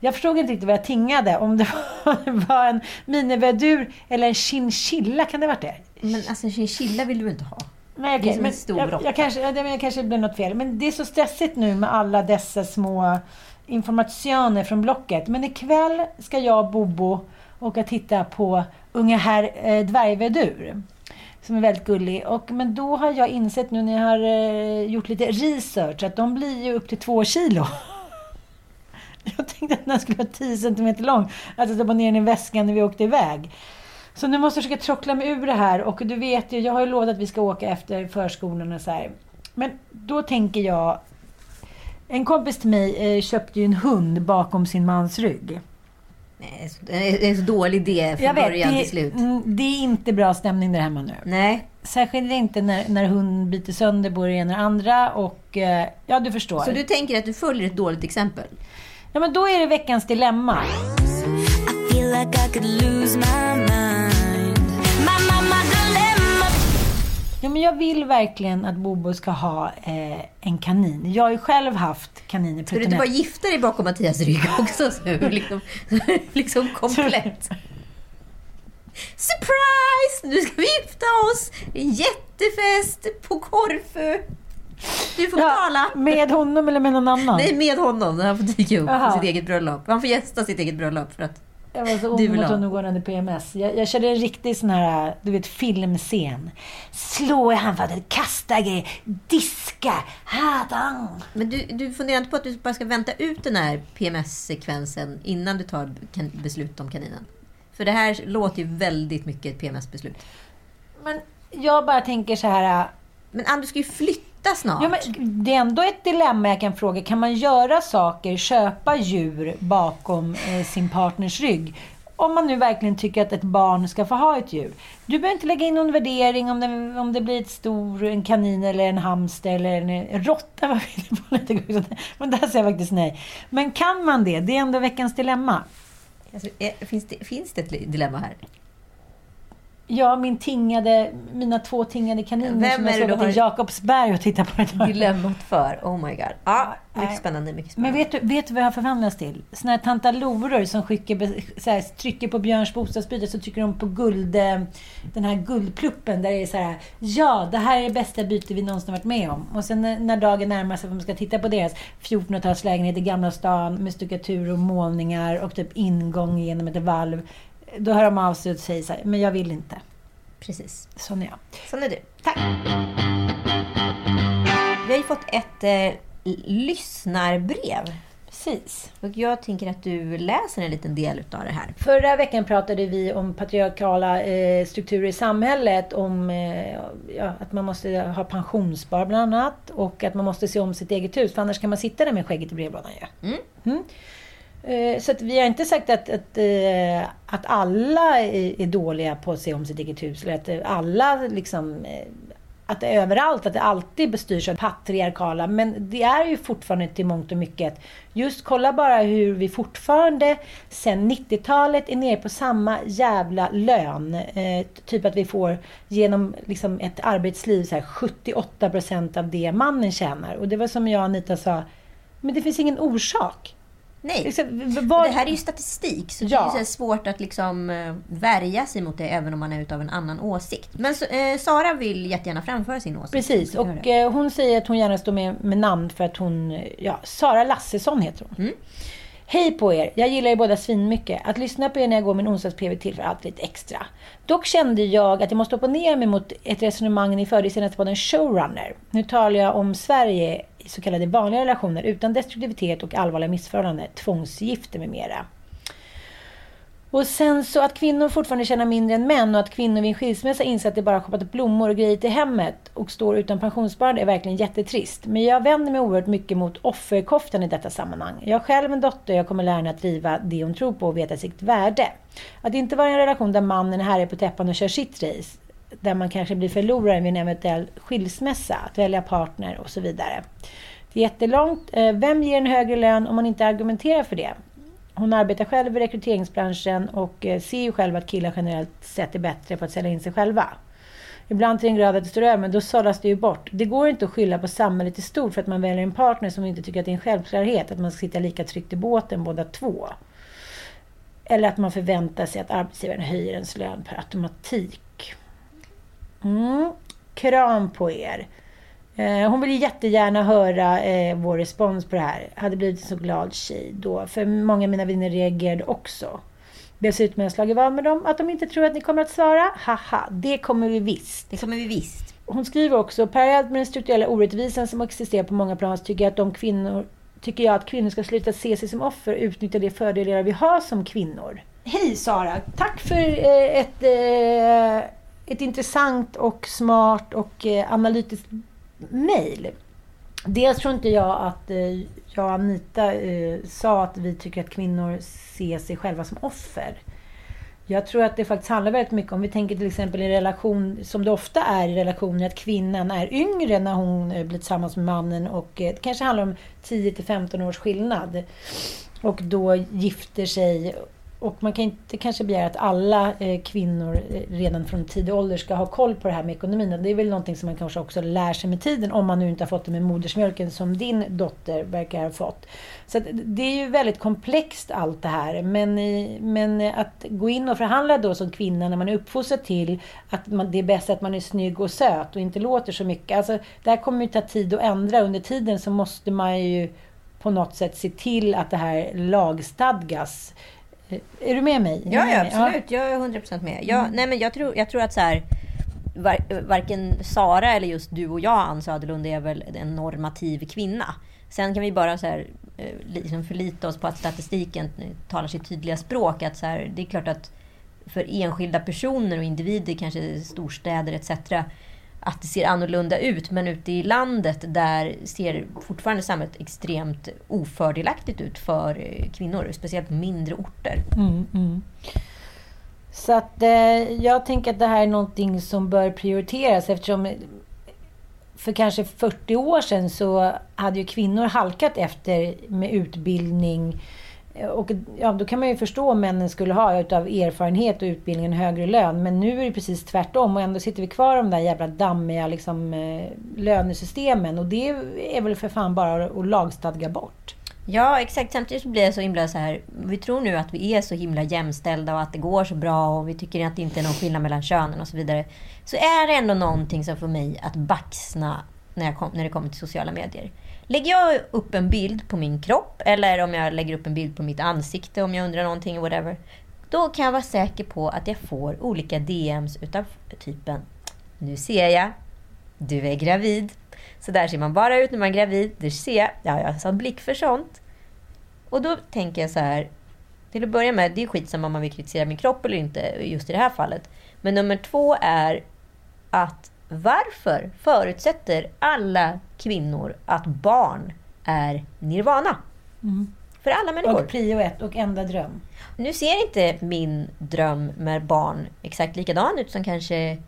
jag förstod inte riktigt vad jag tingade. Om det var en minivedur eller en chinchilla. Kan det ha varit det?
Men alltså en chinchilla vill du inte ha?
Nej,
Det är som
men
en stor
jag, jag, kanske, jag, jag kanske blev något fel. Men det är så stressigt nu med alla dessa små informationer från Blocket. Men ikväll ska jag och Bobo åka och titta på unga herr eh, dvärgvedur. Som är väldigt gullig. Och, men då har jag insett nu när jag har eh, gjort lite research att de blir ju upp till två kilo. Jag tänkte att den skulle vara 10 centimeter lång. Att jag stoppade ner den i väskan när vi åkte iväg. Så nu måste jag försöka trockla mig ur det här. Och du vet ju, jag har ju lovat att vi ska åka efter förskolan och så här. Men då tänker jag... En kompis till mig eh, köpte ju en hund bakom sin mans rygg.
Nej, det är en så dålig idé från
Jag vet,
början
det,
till slut.
mm, det är inte bra stämning där hemma nu.
Nej,
Särskilt inte när, när hunden biter sönder både det ena och andra. Och eh, ja, du förstår.
så du tänker att du följer ett dåligt exempel?
Ja, men då är det veckans dilemma.
like.
Ja, men jag vill verkligen att Bobo ska ha eh, en kanin. Jag har ju själv haft kaniner.
Ska du inte bara gifta dig bakom Mattias rygg också? Så liksom, liksom komplett. Surprise! Nu ska vi gifta oss! En jättefest på Korfu. Du får betala.
med honom eller med någon annan?
Nej, med honom. Han får dyka upp
Jaha.
på sitt eget bröllop. Han får gästa sitt eget bröllop. För att...
Jag var så
vill
mot honom gående PMS. Jag, jag körde en riktig sån här, du vet, filmscen. Slå i handfatet, kasta grejer, diska, hatan.
Men du, du funderar inte på att du bara ska vänta ut den här PMS-sekvensen innan du tar beslut om kaninen? För det här låter ju väldigt mycket ett PMS-beslut.
Men jag bara tänker så här.
Men Ann, du ska ju flytta snart.
Ja, men det är ändå ett dilemma jag kan fråga. Kan man göra saker, köpa djur bakom eh, sin partners rygg? Om man nu verkligen tycker att ett barn ska få ha ett djur. Du behöver inte lägga in någon värdering om det, om det blir ett stor, en kanin eller en hamster eller en, en råtta. var vi inne på lite grann. Men där säger jag faktiskt nej. Men kan man det? Det är ändå veckans dilemma.
Alltså, finns, det, finns det ett dilemma här?
Ja, min tingade, mina två tingade kaniner
Vem
som jag
det
såg
har-
Jakobsberg och tittade på ett tag.
Dilemmat för. Oh my god. Ja, mycket spännande. Mycket
Men
spännande.
vet du, vet du vad jag har förvandlats till? Såna här tantaloror som skickar, så här, trycker på Björns bostadsbyte så trycker de på guld, eh, den här guldpluppen där det är så här Ja, det här är det bästa byte vi någonsin varit med om. Och sen när, när dagen närmar sig för man ska titta på deras 1400-talslägenhet i Gamla stan med stuckatur och målningar och typ ingång genom ett valv. Då hör de av sig och säger så här, men jag vill inte.
Precis.
Sån är jag.
Sån är du. Tack. Vi har ju fått ett eh, lyssnarbrev.
Precis.
Och jag tänker att du läser en liten del utav det här.
Förra veckan pratade vi om patriarkala eh, strukturer i samhället. Om eh, ja, att man måste ha pensionsspar bland annat. Och att man måste se om sitt eget hus. För annars kan man sitta där med skägget i brevlådan ju.
Mm.
Mm. Eh, så att vi har inte sagt att, att, eh, att alla är, dåliga på att se om sitt eget hus. Eller att eh, alla liksom... Att det är överallt, att det alltid bestyrs av patriarkala. Men det är ju fortfarande till mångt och mycket. Just kolla bara hur vi fortfarande sen 90-talet är nere på samma jävla lön. Eh, typ att vi får genom liksom ett arbetsliv så här 78% av det mannen tjänar. Och det var som jag och Anita sa, men det finns ingen orsak.
Nej.
Liksom, vad-
Det här är ju statistik, så det
Ja.
är så här svårt att liksom eh, värja sig mot det även om man är utav en annan åsikt. Men eh, Sara vill jättegärna framföra sin åsikt.
Precis, och
det.
eh, hon säger att hon gärna står med, med namn för att hon, eh, ja, Sara Lassesson heter hon.
Mm.
Hej på er! Jag gillar er båda svinmycket. Att lyssna på er när jag går min onsdags-PV tillför alltid lite extra. Dock kände jag att jag måste opponera mig mot ett resonemang ni förde i senaste podden Showrunner. Nu talar jag om Sverige så kallade vanliga relationer utan destruktivitet och allvarliga missförhållanden, tvångsgifte med mera. Och sen så att kvinnor fortfarande tjänar mindre än män och att kvinnor vid en skilsmässa inser att det bara shoppat blommor och grejer till hemmet och står utan pensionssparande är verkligen jättetrist. Men jag vänder mig oerhört mycket mot offerkoftan i detta sammanhang. Jag har själv en dotter och jag kommer lära henne att driva det hon tror på och veta sitt värde. Att inte vara i en relation där mannen är herre på täppan och kör sitt race. Där man kanske blir förlorare vid en eventuell skilsmässa. Att välja partner och så vidare. Det är jättelångt. Eh, vem ger en högre lön om man inte argumenterar för det? Hon arbetar själv i rekryteringsbranschen och eh, ser ju själv att killar generellt sett är bättre på att sälja in sig själva. Ibland till en grad att det står över, men då sållas det ju bort. Det går inte att skylla på samhället i stort för att man väljer en partner som inte tycker att det är en självklarhet att man ska sitta lika tryggt i båten båda två. Eller att man förväntar sig att arbetsgivaren höjer ens lön per automatik. Mm. Kram på er. Eh, Hon vill jättegärna höra eh, vår respons på det här. Hade blivit en så glad tjej då. För många av mina vänner reagerade också. Dessutom har jag slagit vad med dem att de inte tror att ni kommer att svara. Haha, det kommer vi visst.
Det kommer vi visst.
Hon skriver också, parallellt med den strukturella orättvisan som existerar på många plan så tycker jag att de kvinnor tycker jag att kvinnor ska sluta se sig som offer och utnyttja de fördelar vi har som kvinnor. Hej Sara! Tack för eh, ett, eh, ett intressant och smart och eh, analytiskt mejl. Dels tror inte jag att eh, jag och Anita eh, sa att vi tycker att kvinnor ser sig själva som offer. Jag tror att det faktiskt handlar väldigt mycket om, vi tänker till exempel i relation, som det ofta är i relationer, att kvinnan är yngre när hon blir tillsammans med mannen och det kanske handlar om 10 till 15 års skillnad. Och då gifter sig. Och man kan inte kanske begära att alla eh, kvinnor eh, redan från tidig ålder ska ha koll på det här med ekonomin. Det är väl någonting som man kanske också lär sig med tiden om man nu inte har fått det med modersmjölken som din dotter verkar ha fått. Så att det är ju väldigt komplext allt det här. Men, eh, men att gå in och förhandla då som kvinna när man är uppfostrad till att man, det är bäst att man är snygg och söt och inte låter så mycket. Alltså, det här kommer ju ta tid att ändra. Under tiden så måste man ju på något sätt se till att det här lagstadgas. Är du med mig?
Ja, ja absolut. Jag är 100% med. Jag, nej, men jag, tror, jag tror att så här, var, varken Sara eller just du och jag, Ann Söderlund, är väl en normativ kvinna. Sen kan vi bara så här, eh, liksom förlita oss på att statistiken eh, talar sitt tydliga språk. Att så här, det är klart att för enskilda personer och individer, kanske storstäder etc. Att det ser annorlunda ut. Men ute i landet där ser fortfarande samhället extremt ofördelaktigt ut för eh, kvinnor. Speciellt på mindre orter.
Mm, mm. Så att eh, jag tänker att det här är någonting som bör prioriteras eftersom eh, för kanske 40 år sedan så hade ju kvinnor halkat efter med utbildning Eh, och ja, då kan man ju förstå om männen skulle ha utav erfarenhet och utbildning en högre lön. Men nu är det precis tvärtom och ändå sitter vi kvar i de där jävla dammiga liksom, eh, lönesystemen. Och det är väl för fan bara att lagstadga bort.
Ja, exakt. Samtidigt så blir jag så himla så här. Vi tror nu att vi är så himla jämställda och att det går så bra och vi tycker att det inte är någon skillnad mellan könen och så vidare. Så är det ändå någonting som får mig att baxna när, jag kom, när det kommer till sociala medier. Lägger jag upp en bild på min kropp eller om jag lägger upp en bild på mitt ansikte om jag undrar någonting, whatever. Då kan jag vara säker på att jag får olika DMs utav typen Nu ser jag, du är gravid. Så där ser man bara ut när man är gravid. ”Du ser jag. Ja, jag har blick för sånt. Och då tänker jag så här. Till att börja med, det är skitsamma om man vill kritisera min kropp eller inte just i det här fallet. Men nummer två är att varför förutsätter alla kvinnor att barn är nirvana? För alla människor.
Och prio ett och enda dröm.
Nu ser inte min dröm med barn exakt likadan ut som kanske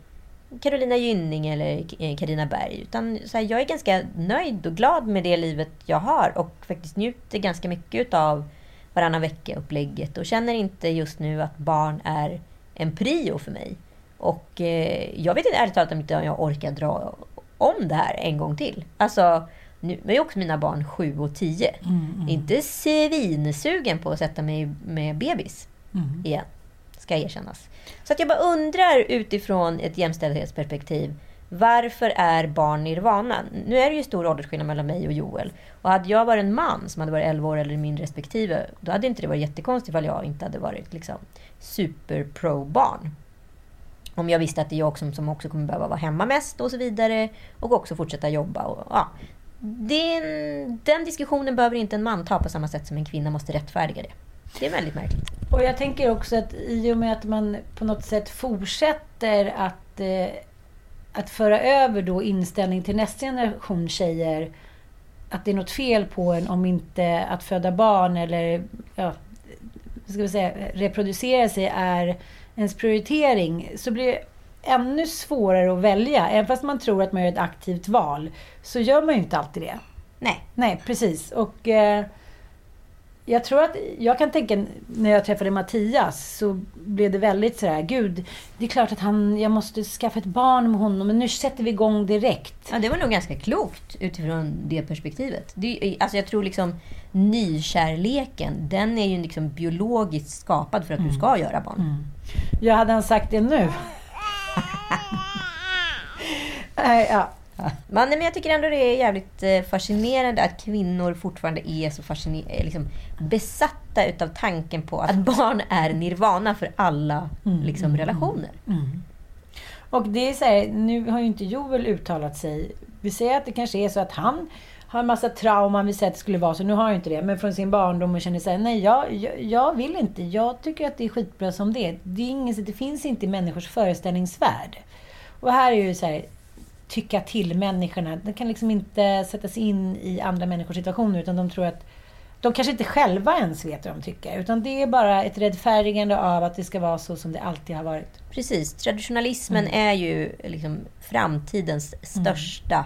Carolina Gynning eller Karina Berg. Utan så här, jag är ganska nöjd och glad med det livet jag har och faktiskt njuter ganska mycket av varannan vecka-upplägget och känner inte just nu att barn är en prio för mig. Och eh, jag vet inte ärligt talat om inte jag orkar dra om det här en gång till. Alltså, nu är ju också mina barn 7 och 10. Inte svinsugen på att sätta mig med bebis igen, ska erkännas. Så att jag bara undrar utifrån ett jämställdhetsperspektiv. Varför är barn nirvana? Nu är det ju stor åldersskillnad mellan mig och Joel. Och hade jag varit en man som hade varit 11 år eller min respektive, då hade inte det varit jättekonstigt ifall jag inte hade varit liksom, super pro-barn. Om jag visste att det är jag som, som också kommer behöva vara hemma mest och så vidare. Och också fortsätta jobba. Och, ja. den, den diskussionen behöver inte en man ta på samma sätt som en kvinna måste rättfärdiga det. Det är väldigt märkligt.
Och jag tänker också att i och med att man på något sätt fortsätter att, eh, att föra över då inställning till nästa generation tjejer att det är något fel på en om inte att föda barn eller ja, ska vi säga, reproducera sig är ens prioritering så blir det ännu svårare att välja. Även fast man tror att man gör ett aktivt val så gör man ju inte alltid det.
Nej.
Nej, precis. Och eh, jag tror att, jag kan tänka när jag träffade Mattias så blev det väldigt sådär, gud, det är klart att han, jag måste skaffa ett barn med honom, men nu sätter vi igång direkt.
Ja, det var nog ganska klokt utifrån det perspektivet. Det, alltså jag tror liksom nykärleken, den är ju liksom biologiskt skapad för att du ska göra barn.
Ja, hade han sagt det nu? Nej, ja.
Men, men jag tycker ändå det är jävligt eh, fascinerande att kvinnor fortfarande är så fasciner- eh, liksom, besatta utav tanken på att barn är nirvana för alla liksom, relationer.
Och det är så här, nu har ju inte Joel uttalat sig. Vi säger att det kanske är så att han har en massa trauman, vi säger att det skulle vara så, nu har han ju inte det, men från sin barndom och känner såhär, nej jag, jag, jag vill inte, jag tycker att det är skitbra som det är. Det, är ingen, det finns inte i människors föreställningsvärld. Och här är ju så här, tycka till människorna, de kan liksom inte sätta sig in i andra människors situationer, utan de tror att de kanske inte själva ens vet vad de tycker, utan det är bara ett rättfärdigande av att det ska vara så som det alltid har varit.
Precis. Traditionalismen är ju liksom framtidens största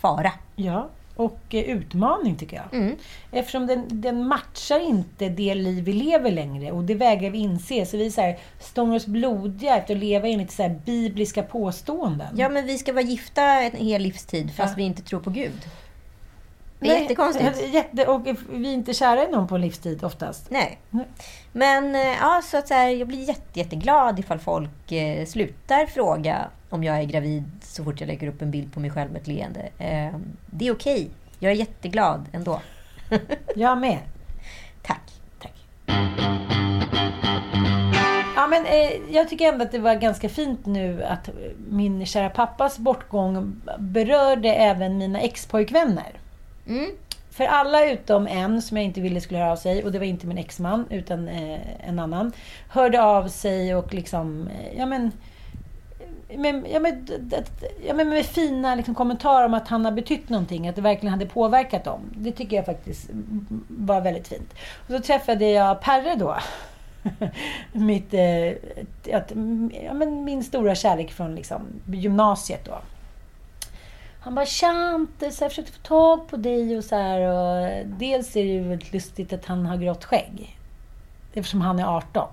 fara.
Ja, och eh, utmaning tycker jag.
Mm.
Eftersom den, den matchar inte det liv vi lever längre och det vägrar vi inse. Så vi så här, stångar oss blodiga efter att leva enligt så här bibliska påståenden.
Ja, men vi ska vara gifta en hel livstid fast
Ja.
vi inte tror på Gud. Det är jättekonstigt.
Jätte, och vi är inte kära i någon på livstid oftast.
Nej.
Nej.
Men eh, ja, så att så här, jag blir jätte, jätteglad ifall folk eh, slutar fråga om jag är gravid så fort jag lägger upp en bild på mig själv med ett leende. Eh, det är okej. Jag är jätteglad ändå.
Jag med.
Tack.
Tack. Ja, men, eh, jag tycker ändå att det var ganska fint nu att min kära pappas bortgång berörde även mina expojkvänner.
Mm.
För alla utom en som jag inte ville skulle höra av sig, och det var inte min exman utan eh, en annan, hörde av sig och liksom, eh, ja men, eh, med, ja, med, ja, men med fina liksom, kommentarer om att han har betytt någonting, att det verkligen hade påverkat dem. Det tycker jag faktiskt var väldigt fint. Och så träffade jag Perre då. Mitt, eh, att, ja, men min stora kärlek från liksom, gymnasiet då. Han bara Tjante, så jag försökte få tag på dig och så här. Och dels är det ju väldigt lustigt att han har grått skägg. eftersom han är 18.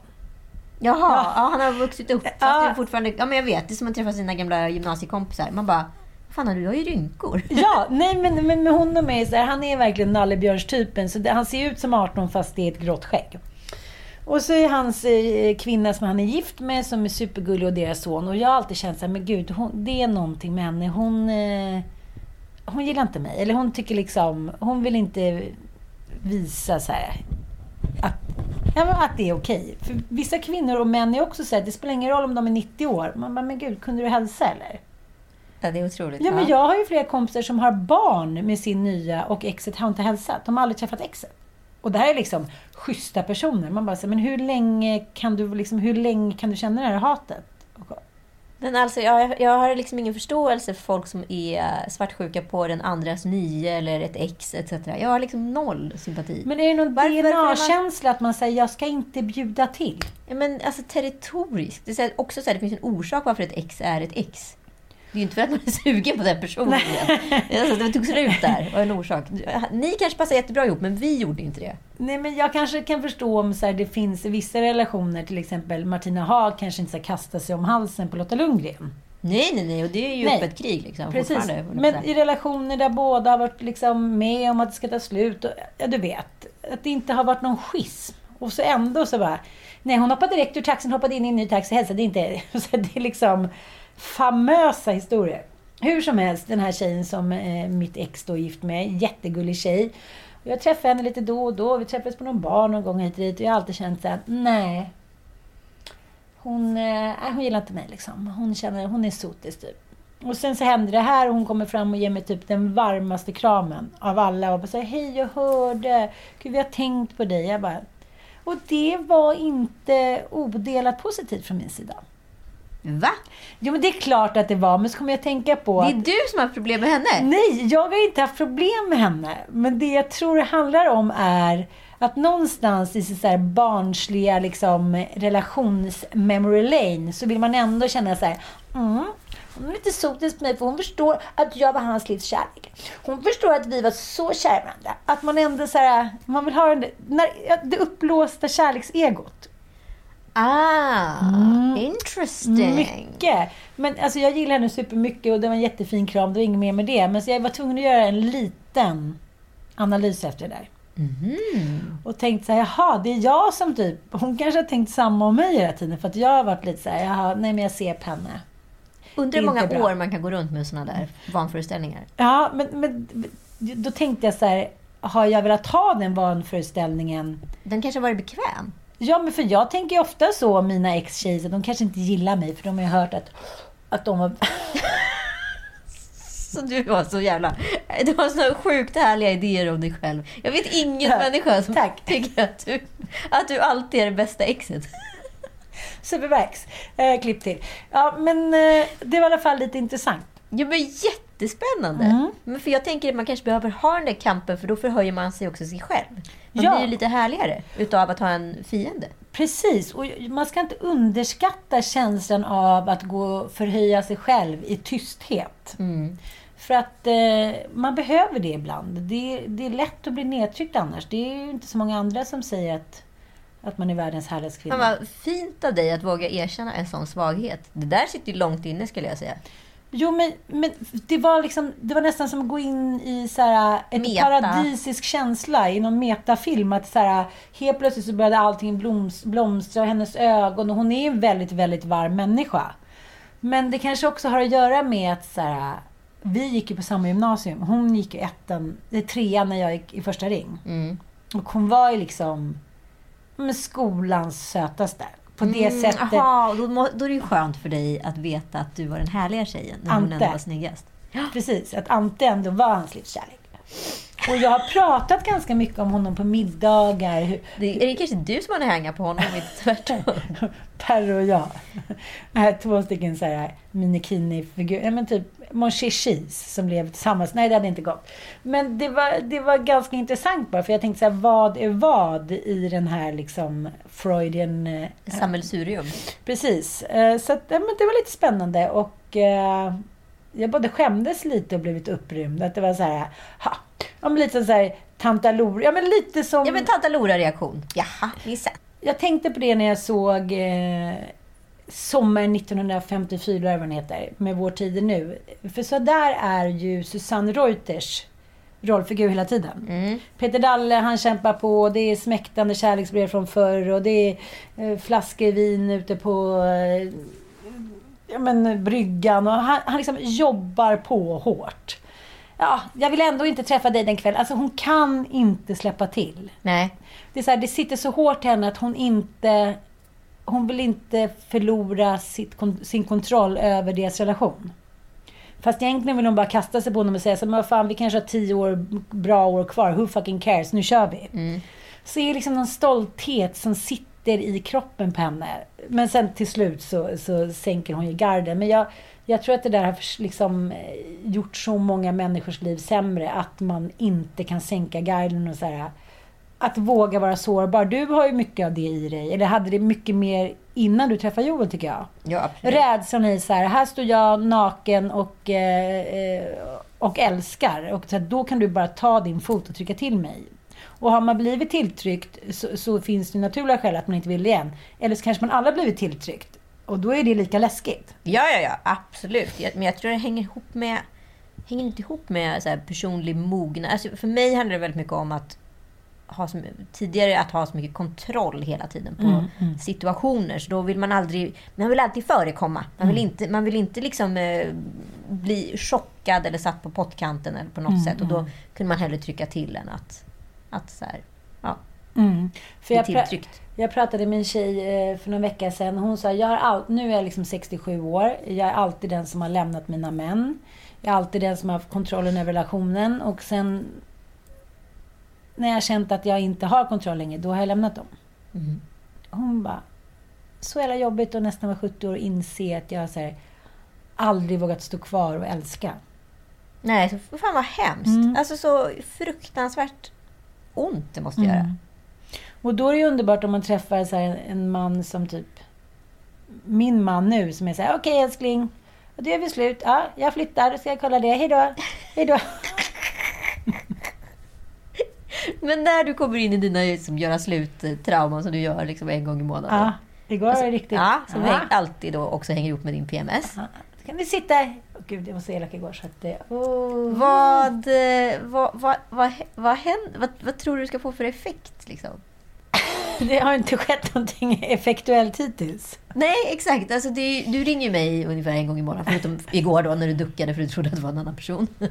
Jaha, ja. han har vuxit upp. Fast
Ja.
det är fortfarande, ja men jag vet, det är som att träffa sina gamla gymnasiekompisar. Man bara, fan du har ju rynkor.
Ja, nej men, men med honom är så här, han är verkligen nallebjörnstypen. Så det, han ser ut som 18 fast det är ett grått skägg. Och så är hans eh, kvinna som han är gift med som är supergullig och deras son. Och jag har alltid känt så här, men gud, hon, det är någonting med henne. Hon, eh, hon gillar inte mig. Eller hon tycker liksom, hon vill inte visa så här att, ja, att det är okej. För vissa kvinnor och män är också så här, det spelar ingen roll om de är 90 år. Man bara, men gud, kunde du hälsa eller?
Ja, det är otroligt.
Ja, men jag har ju flera kompisar som har barn med sin nya och exet har inte hälsat. De har aldrig träffat exet. Och det här är liksom schyssta personer. Man bara säger, men hur länge kan du liksom, hur länge kan du känna det här hatet?
Men alltså, jag, jag har liksom ingen förståelse för folk som är svartsjuka på den andras nye eller ett ex etc. Jag har liksom noll sympati.
Men är det någon
är man-
DNA-känsla att man säger, jag ska inte bjuda till?
Ja, men alltså territoriskt. Det är också så här, det finns en orsak varför ett ex är ett ex. Det är ju inte för att man är sugen på den personen. alltså, det tog slut där. var en orsak. Ni kanske passar jättebra ihop, men vi gjorde inte det.
Nej, men jag kanske kan förstå om så här, det finns vissa relationer, till exempel Martina Haag kanske inte ska kasta sig om halsen på Lotta Lundgren.
Nej, nej, nej. Och det är ju
Nej.
öppet krig liksom.
Precis. Men i relationer där båda har varit liksom med om att det ska ta slut. Och, ja, du vet. Att det inte har varit någon schism. Och så ändå så bara... Nej, hon hoppade direkt ur taxin, hoppade in i en ny taxi, hälsade inte. Så det är liksom famösa historier. Hur som helst, den här tjejen som eh, mitt ex då är gift med, jättegullig tjej. Jag träffar henne lite då och då. Vi träffades på någon bar någon gång hit och dit. Och jag har alltid känt att nej. Hon, eh, hon gillar inte mig liksom. Hon känner, hon är sotis typ. Och sen så händer det här och hon kommer fram och ger mig typ den varmaste kramen av alla och bara säger hej jag hörde, gud vi har tänkt på dig. Jag bara, och det var inte odelat positivt från min sida.
Va?
Jo men det är klart att det var, men så kommer jag att tänka på
Det
att
är du som har haft problem med henne?
Nej, jag har inte haft problem med henne. Men det jag tror det handlar om är att någonstans i så här barnsliga liksom, relations-memory lane så vill man ändå känna så här, mm, hon är lite sotis på mig för hon förstår att jag var hans livs kärlek. Hon förstår att vi var så kära varandra. Att man ändå så här, man vill ha den, när, det uppblåsta kärleksegot.
Ah,
Mm.
interesting.
Mycket. Men alltså, jag gillar henne supermycket och det var en jättefin kram. Det var inget mer med det. Men så jag var tvungen att göra en liten analys efter det där.
Mhm.
Och tänkt så här, jaha, det är jag som typ... Hon kanske har tänkt samma om mig hela tiden. För att jag har varit lite så här, jaha, nej men jag ser på henne.
Undrar hur många
bra.
år man kan gå runt med såna där vanföreställningar.
Ja, men, men då tänkte jag så här, har jag velat ha den vanföreställningen?
Den kanske har varit bekväm.
Ja, men för jag tänker ju ofta så om mina ex-tjejer, de kanske inte gillar mig. För de har ju hört att, att de var...
Så du var så jävla... Du har så sjukt härliga idéer om dig själv. Jag vet ingen
Ja,
människa som
tack.
tycker att du, att du alltid är det bästa exet.
Superverks. Eh, klipp till. Ja, men eh, det var i alla fall lite intressant.
Ja, men jättespännande.
Mm.
Men för jag tänker att man kanske behöver ha den där kampen för då förhöjer man sig också sig själv. Man
Ja.
blir ju lite härligare utav att ha en fiende.
Precis, och man ska inte underskatta känslan av att gå och förhöja sig själv i tysthet.
Mm.
För att eh, man behöver det ibland. Det, är- det är lätt att bli nedtryckt annars. Det är ju inte så många andra som säger att, att man är världens härligaste kvinna.
Fan vad fint av dig att våga erkänna en sån svaghet. Det där sitter ju långt inne skulle jag säga.
Jo, men, men det, var liksom, det var nästan som att gå in i så här, ett
Meta.
paradisisk känsla i någon metafilm. Att så här, helt plötsligt så började allting bloms, blomstra och hennes ögon. Och hon är en väldigt, väldigt varm människa. Men det kanske också har att göra med att så här, vi gick ju på samma gymnasium. Hon gick ju ettan, eh, trean när jag gick i första ring.
Mm.
Och hon var ju liksom skolans sötaste. På det
Mm,
sättet.
Aha, då, må- då är det ju skönt för dig att veta att du var den härliga tjejen när hon
Ante.
ändå var snyggast.
Precis, att Ante ändå var hans livskärlek. Och jag har pratat ganska mycket om honom på middagar.
Det, är det kanske du som har hänga på honom, inte tvärtom?
Per och jag. Här, Två stycken så här minikini-figurer. Ja, men typ Mon Chichis som blev tillsammans. Nej, det hade inte gått. Men det var, det var ganska intressant bara. För jag tänkte så här, vad är vad i den här liksom Freudian... eh,
Sammelsurium.
Precis. Eh, Så att, ja, men det var lite spännande och eh, jag både skämdes lite och blev lite upprymd. Att det var så här, ha, ja, men lite så här tantalor. Ja men lite som...
Ja, men tanta Lora-reaktion. Jaha, sett.
jag tänkte på det när jag såg eh, Sommaren 1954, eller vad den heter, med Vår tid nu. För så där är ju Susanne Reuters rollfigur hela tiden.
Mm.
Peter Dalle, han kämpar på. Det är smäktande kärleksbrev från förr och det är eh, flaskor vin ute på eh, ja, men, bryggan. Och han, han liksom jobbar på hårt. Ja, jag vill ändå inte träffa dig den kvällen. Alltså hon kan inte släppa till.
Nej.
Det, är så här, det sitter så hårt i henne att hon inte... Hon vill inte förlora sitt, sin kontroll över deras relation. Fast egentligen vill hon bara kasta sig på honom och säga så men vad fan, vi kanske har tio år, bra år kvar. Who fucking cares? Nu kör vi. Så är det liksom någon stolthet som sitter i kroppen på henne. Men sen till slut så, så sänker hon ju garden. Men jag, jag tror att det där har liksom eh, gjort så många människors liv sämre. Att man inte kan sänka garden och så här, Att våga vara sårbar. Du har ju mycket av det i dig. Eller hade det mycket mer innan du träffade Joel tycker jag.
Ja, absolut.
Rädslan i så här, här står jag naken och, eh, eh, och älskar. Och så här, då kan du bara ta din fot och trycka till mig. Och har man blivit tilltryckt så, så finns det naturliga skäl att man inte vill igen. Eller så kanske man aldrig blivit tilltryckt. Och då är det lika läskigt.
Ja, ja, ja, absolut. Jag- Men jag tror det hänger ihop med... Hänger inte ihop med så personlig mognad. Alltså för mig handlar det väldigt mycket om att ha så, tidigare att ha så mycket kontroll hela tiden på situationer. Så då vill man aldrig... Man vill alltid förekomma. Man vill inte, man vill inte liksom eh, bli chockad eller satt på pottkanten eller på något sätt. Och då kunde man hellre trycka till än att... att så här, ja,
För
bli
jag,
tilltryckt.
Jag pratade med en tjej eh, för någon vecka sedan. Hon sa, jag har all- nu är jag liksom 67 år. Jag är alltid den som har lämnat mina män. Jag är alltid den som har haft kontrollen över relationen. Och sen när jag har känt att jag inte har kontroll längre, då har jag lämnat dem.
Mm.
Hon bara, så jävla jobbigt att nästan vara 70 år och inse att jag så här, aldrig vågat stå kvar och älska.
Nej, så fan vad hemskt.
Mm.
Alltså så fruktansvärt ont det måste göra.
Och då är det ju underbart om man träffar så här, en man som typ min man nu som är så här, okej älskling, och då gör vi slut. Ja, jag flyttar, ska jag kolla det. Hej då. Hej då.
Men när du kommer in i dina liksom, göra slut-trauman som du gör liksom, en gång i månaden.
Ja, igår var det riktigt.
Ja, som
Ja.
alltid då också hänger ihop med din PMS.
Ja, Då kan vi sitta... Åh gud, jag var så elak igår så att det... Oh.
Vad, eh, vad, vad, vad, vad, händer, vad, vad tror du ska få för effekt? Liksom?
Det har inte skett någonting effektuellt hittills.
Nej, exakt. Alltså, det, du ringer ju mig ungefär en gång i månaden. Förutom igår då när du duckade för du trodde att det var en annan person.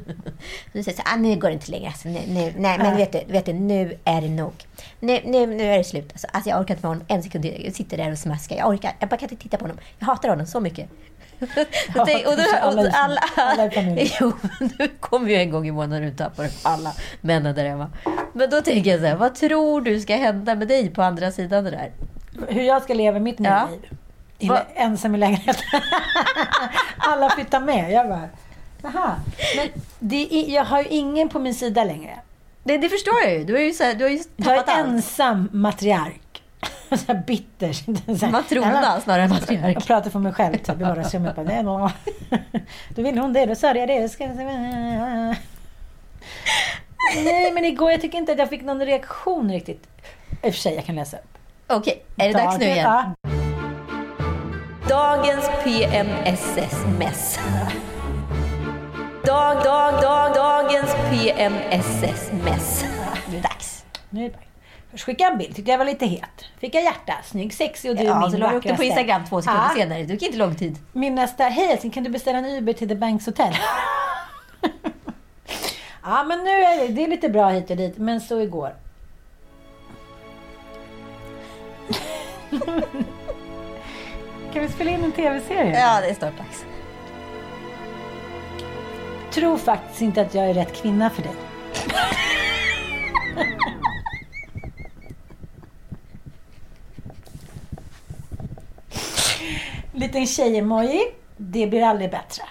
Du säger så ah, nu går det inte längre. Alltså, nu, nu, nej, men vet du, vet du, nu är det nog. Nu, nu, nu är det slut. Alltså, alltså, jag orkar inte med honom en sekund. Jag sitter där och smaskar. Jag orkar. Jag bara kan inte titta på honom. Jag hatar honom så mycket.
Ja,
det, och då,
alla
och alla,
alla i familjen.
Jo, du kommer ju en gång i månaden och tappar alla männen där hemma. Men då tänker jag så här, vad tror du ska hända med dig på andra sidan det där?
Hur jag ska leva mitt
Ja.
liv. I,
Va-
ensam i lägenheten. Alla flyttar med. Jag bara, jaha. Men det är, jag har ju ingen på min sida längre.
Det, det förstår jag ju. Du har ju, så här, du har ju
Jag är
tappat allt.
ensam matriark. Så här bitter. Så här,
Matrona snarare än matriark.
Jag pratar för mig själv typ, i vardagsrummet. Bara, "Nej, nå." Då vill hon det, då sa jag det. Ska... Nej, men igår, jag tycker inte att jag fick någon reaktion riktigt. I och för sig, jag kan läsa upp.
Okej, är det dags nu igen?
Ja.
Dagens PMSS-mess. Dag, dag, dag, dagens PMSS-mess. Nu är det dags.
Nu är det dags. Först skickade jag en bild, tyckte jag var lite het. Fick jag hjärta, snygg, sexig och du är
Ja,
min
så la du upp den på. Instagram två sekunder
Ja.
senare. Det tog inte lång tid.
Min nästa, hej älskling, kan du beställa en Uber till The Banks Hotel? ja, men nu är det, det är lite bra hit och dit, men så igår. kan vi spela in en tv-serie?
Ja, det är snart dags.
Tror faktiskt inte att jag är rätt kvinna för dig. Liten tjej-emoji. Det blir aldrig bättre.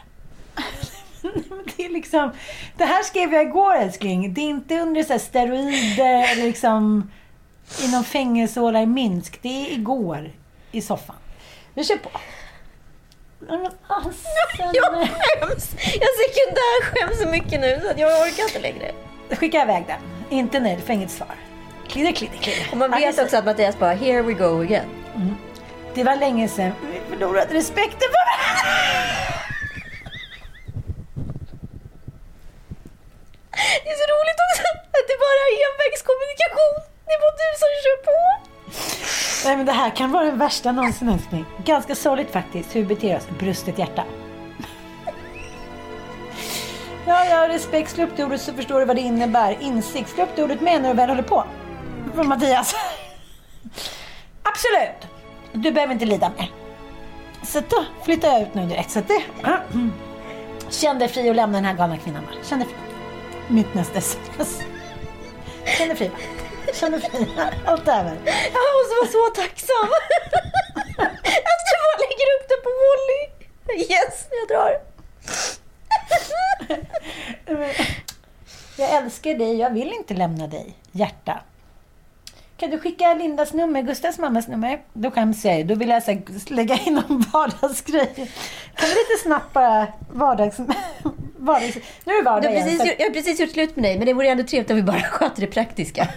Det, är liksom, det här skrev jag igår älskling. Det är inte under så steroider eller liksom i någon fängelsehåla i Minsk. Det är igår i soffan. Vi kör på. Alltså,
Jag skäms! Jag sekundärskäms så mycket nu så att jag orkar inte längre.
Skicka iväg den. Inte nöjd, får inget svar. Klidder, klidder, klidder.
Och man vet också att Mattias bara, here we go again.
Det var länge sedan vi förlorade respekten för varandra.
Det är så roligt också att det bara är envägskommunikation. Det är bara du som kör på.
Nej men det här kan vara den värsta någonsin älskling. Ganska sorgligt faktiskt hur vi beter oss. Brustet hjärta. Ja, ja, respekt. Slå upp det ordet så förstår du vad det innebär. Insikt. Slå upp det ordet med när du väl håller på. Från Mattias. Absolut. Du behöver inte lida mer. Så då flyttar jag ut nu direkt. Så det... Känn dig fri och lämna den här galna kvinnan. va? Känn dig fri. Mitt nästa sms. Känn dig fri. Känn dig fri. Allt över.
Jag måste vara så tacksam. Att du bara lägger upp det på volley. Yes, jag drar.
Jag älskar dig, jag vill inte lämna dig. Hjärta. Kan du skicka Lindas nummer, Gustavs mammas nummer? Då skäms jag ju. Då vill jag så här, lägga in någon vardagsgrej. Kan du lite snabbt bara vardags... vardags nu är det vardag igen.
precis, jag har precis gjort slut med dig, men det vore ändå trevligt om vi bara sköter det praktiska.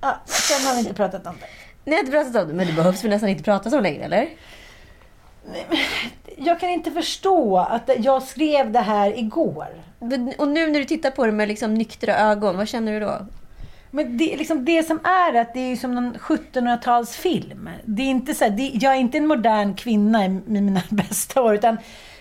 Ja, sen har vi inte pratat om det.
Ni har inte pratat om det, men det behövs väl nästan inte prata om längre, eller?
Jag kan inte förstå att jag skrev det här igår.
Och nu när du tittar på det med liksom nyktra ögon, vad känner du då?
Men det, liksom det som är att det är som någon 1700-talsfilm. Det är inte så här, det, jag är inte en modern kvinna i, mina bästa år. Utan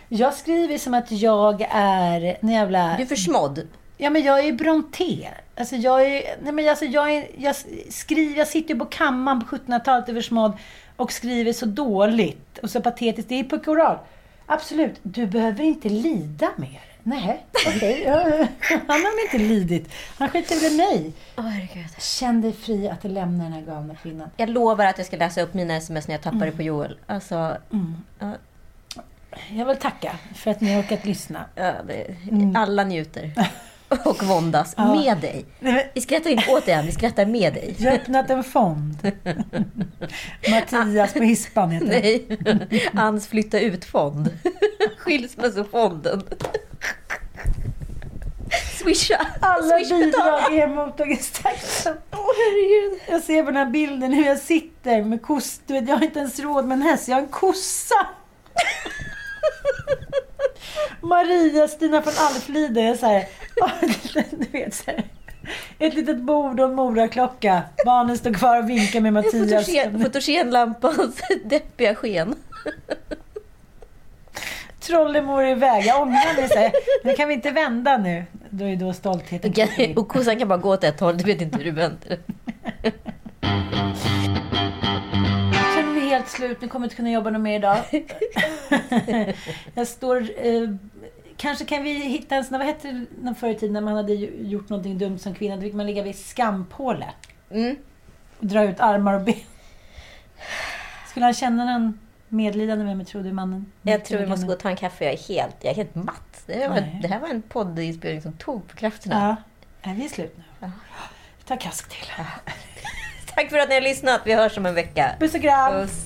jag skriver som att jag är en jävla...
Du är försmådd.
Ja, men jag är Bronté. Alltså jag är... Nej, men alltså jag är... Jag skriver... Jag sitter ju på kammaren på 1700-talet i Versmodd och skriver så dåligt och så patetiskt. Det är pekoral. Absolut. Du behöver inte lida mer. Nej, okej. Ja, Han har inte lidit. Han skiter väl i mig.
Herregud.
Känn dig fri att lämna den här galna kvinnan.
Jag lovar att jag ska läsa upp mina sms när jag tappar det på Joel. Alltså, ja,
Jag vill tacka för att ni har orkat lyssna.
ja, det, alla njuter. Och våndas. Med dig. Vi skrattar inte åt dig vi skrattar med dig.
Jag har öppnat en fond. Mattias på Hispan heter.
Nej. Ans flytta ut-fond. Skilsmässofonden. Swisha.
Alla
Swish
bidrag är mottagningstaxa.
Åh herregud.
Jag ser på den här bilden hur jag sitter med koss. Du vet, jag har inte ens råd med en häst, jag har en kossa. Maria, Stina från Alflide är så här, du vet så här. Ett litet bord och en moraklocka. Barnen står kvar och vinkar med Mattias.
Fotogen, fotogenlampans deppiga sken.
Trollemor är iväg. Jag ångrar mig. Men kan vi inte vända nu? Då är då stoltheten kring.
Och kossan kan bara gå åt ett håll, du vet inte hur du vänder.
Helt slut. Nu kommer jag inte kunna jobba något mer idag. jag står... Eh, kanske kan vi hitta en sån... Vad hette det förr i tiden när man hade gjort någonting dumt som kvinna? Då fick man ligga vid skampåle.
Mm.
Och dra ut armar och ben. Skulle han känna någon medlidande med mig, tror du, mannen?
Jag tror vi måste gå och ta en kaffe, jag är helt, jag är helt matt. Det här, var, det här var en poddinspelning som tog på krafterna.
Ja. Nej, vi är slut nu. Vi tar kask till.
Tack för att ni har lyssnat, vi hörs om en vecka.
Puss och kram!
Puss.